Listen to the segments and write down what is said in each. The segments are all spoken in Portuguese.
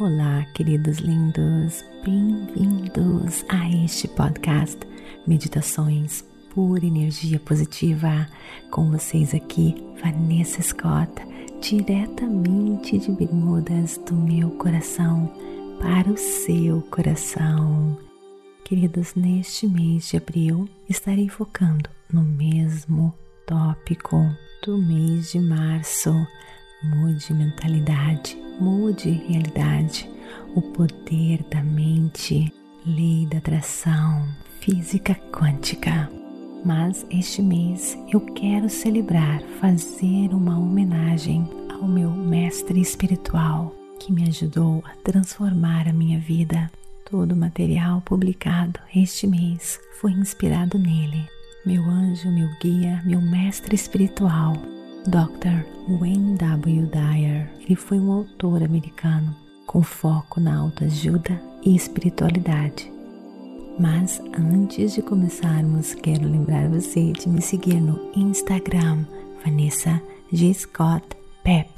Olá, queridos lindos, bem-vindos a este podcast Meditações por Energia Positiva. Com vocês aqui, Vanessa Scott, diretamente de Bermudas do meu coração para o seu coração. Queridos, neste mês de abril estarei focando no mesmo tópico do mês de março. Mude mentalidade mude realidade, o poder da mente, lei da atração, física quântica. Mas este mês eu quero celebrar, fazer uma homenagem ao meu mestre espiritual que me ajudou a transformar a minha vida. Todo o material publicado este mês foi inspirado nele. Meu anjo, meu guia, meu mestre espiritual, Dr. Wayne W. Dyer. Ele foi um autor americano com foco na autoajuda e espiritualidade. Mas antes de começarmos, quero lembrar você de me seguir no Instagram, Vanessa G. Scott Pep.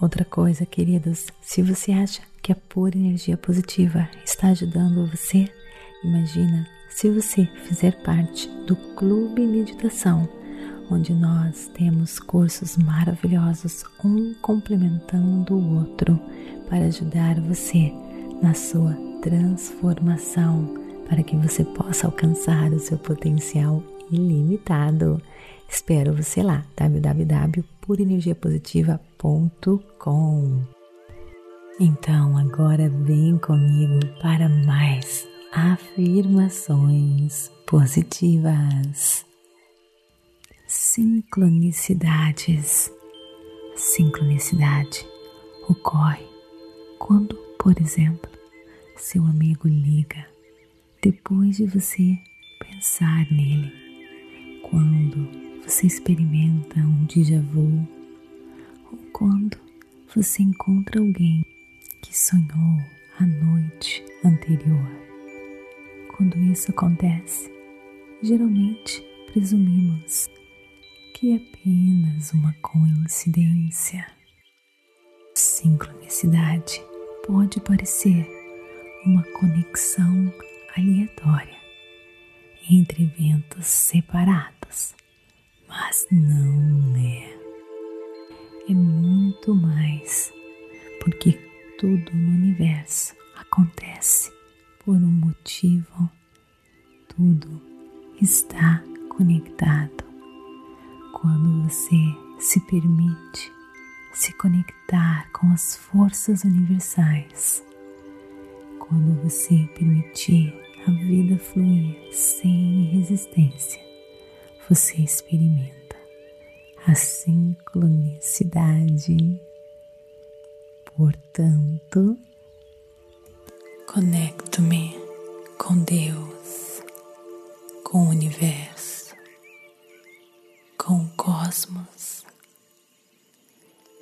Outra coisa, queridos, se você acha que a pura energia positiva está ajudando você, imagina se você fizer parte do Clube Meditação onde nós temos cursos maravilhosos, um complementando o outro, para ajudar você na sua transformação, para que você possa alcançar o seu potencial ilimitado. Espero você lá, www.purenergiapositiva.com. Então, agora vem comigo para mais afirmações positivas sincronicidades. Sincronicidade ocorre quando, por exemplo, seu amigo liga depois de você pensar nele, quando você experimenta um déjà vu ou quando você encontra alguém que sonhou a noite anterior. Quando isso acontece, geralmente presumimos que é apenas uma coincidência. Sincronicidade pode parecer uma conexão aleatória entre eventos separados, mas não é. É muito mais, porque tudo no universo acontece por um motivo, tudo está conectado quando você se permite se conectar com as forças universais, quando você permitir a vida fluir sem resistência, você experimenta a sincronicidade. Portanto, conecto-me com Deus, com o universo com o cosmos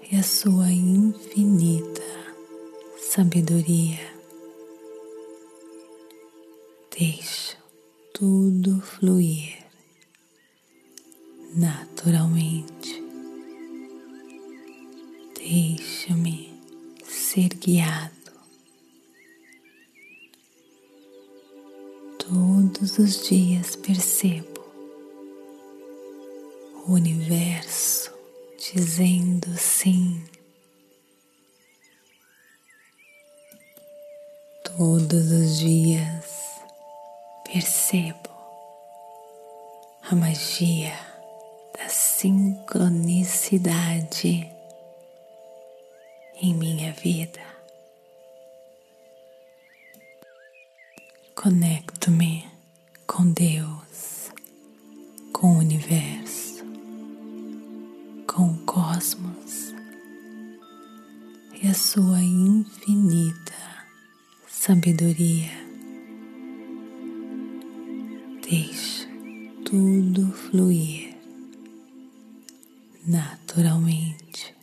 e a sua infinita sabedoria. Deixo tudo fluir naturalmente. Deixa-me ser guiado. Todos os dias percebo o universo dizendo sim. Todos os dias percebo a magia da sincronicidade em minha vida. Conecto-me com Deus, com o universo sabedoria. Deixe tudo fluir naturalmente.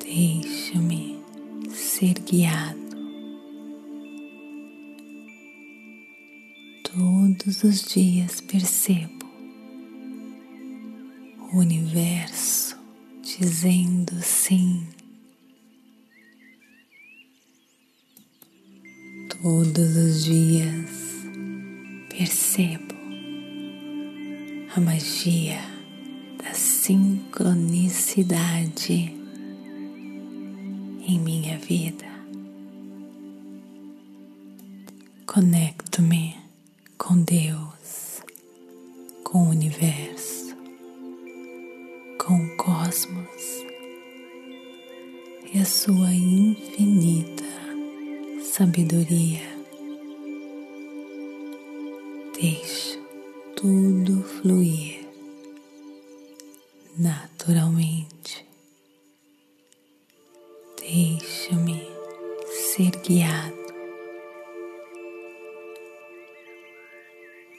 Deixa-me ser guiado todos os dias percebo o universo dizendo sim. Todos os dias percebo a magia da sincronicidade em minha vida. Conecto-me com Deus, com o universo, com o cosmos e a sua infinita sabedoria. Deixo tudo fluir naturalmente. Deixa-me ser guiado.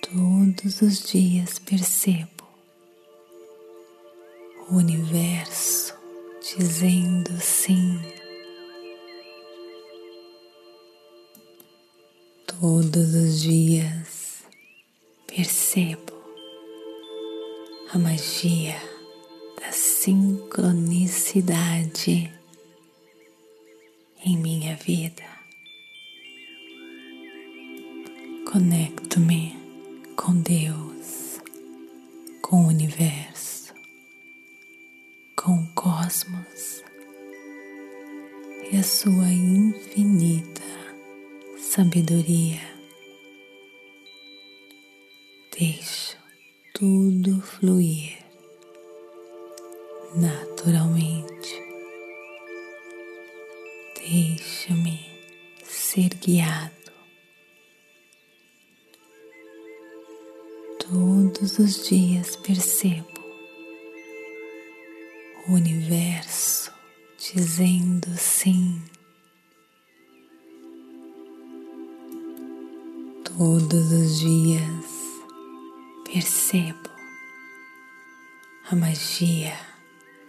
Todos os dias percebo o universo dizendo Todos os dias percebo a magia da sincronicidade em minha vida. Conecto-me com Deus, com o universo, com o cosmos e a sua infinita sabedoria. Deixo tudo fluir naturalmente. Deixa-me ser guiado. Todos os dias percebo o universo dizendo sim. Todos os dias percebo a magia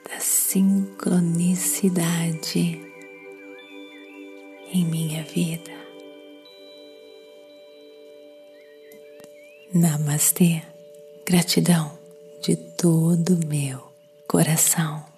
da sincronicidade em minha vida. Namastê, gratidão de todo meu coração.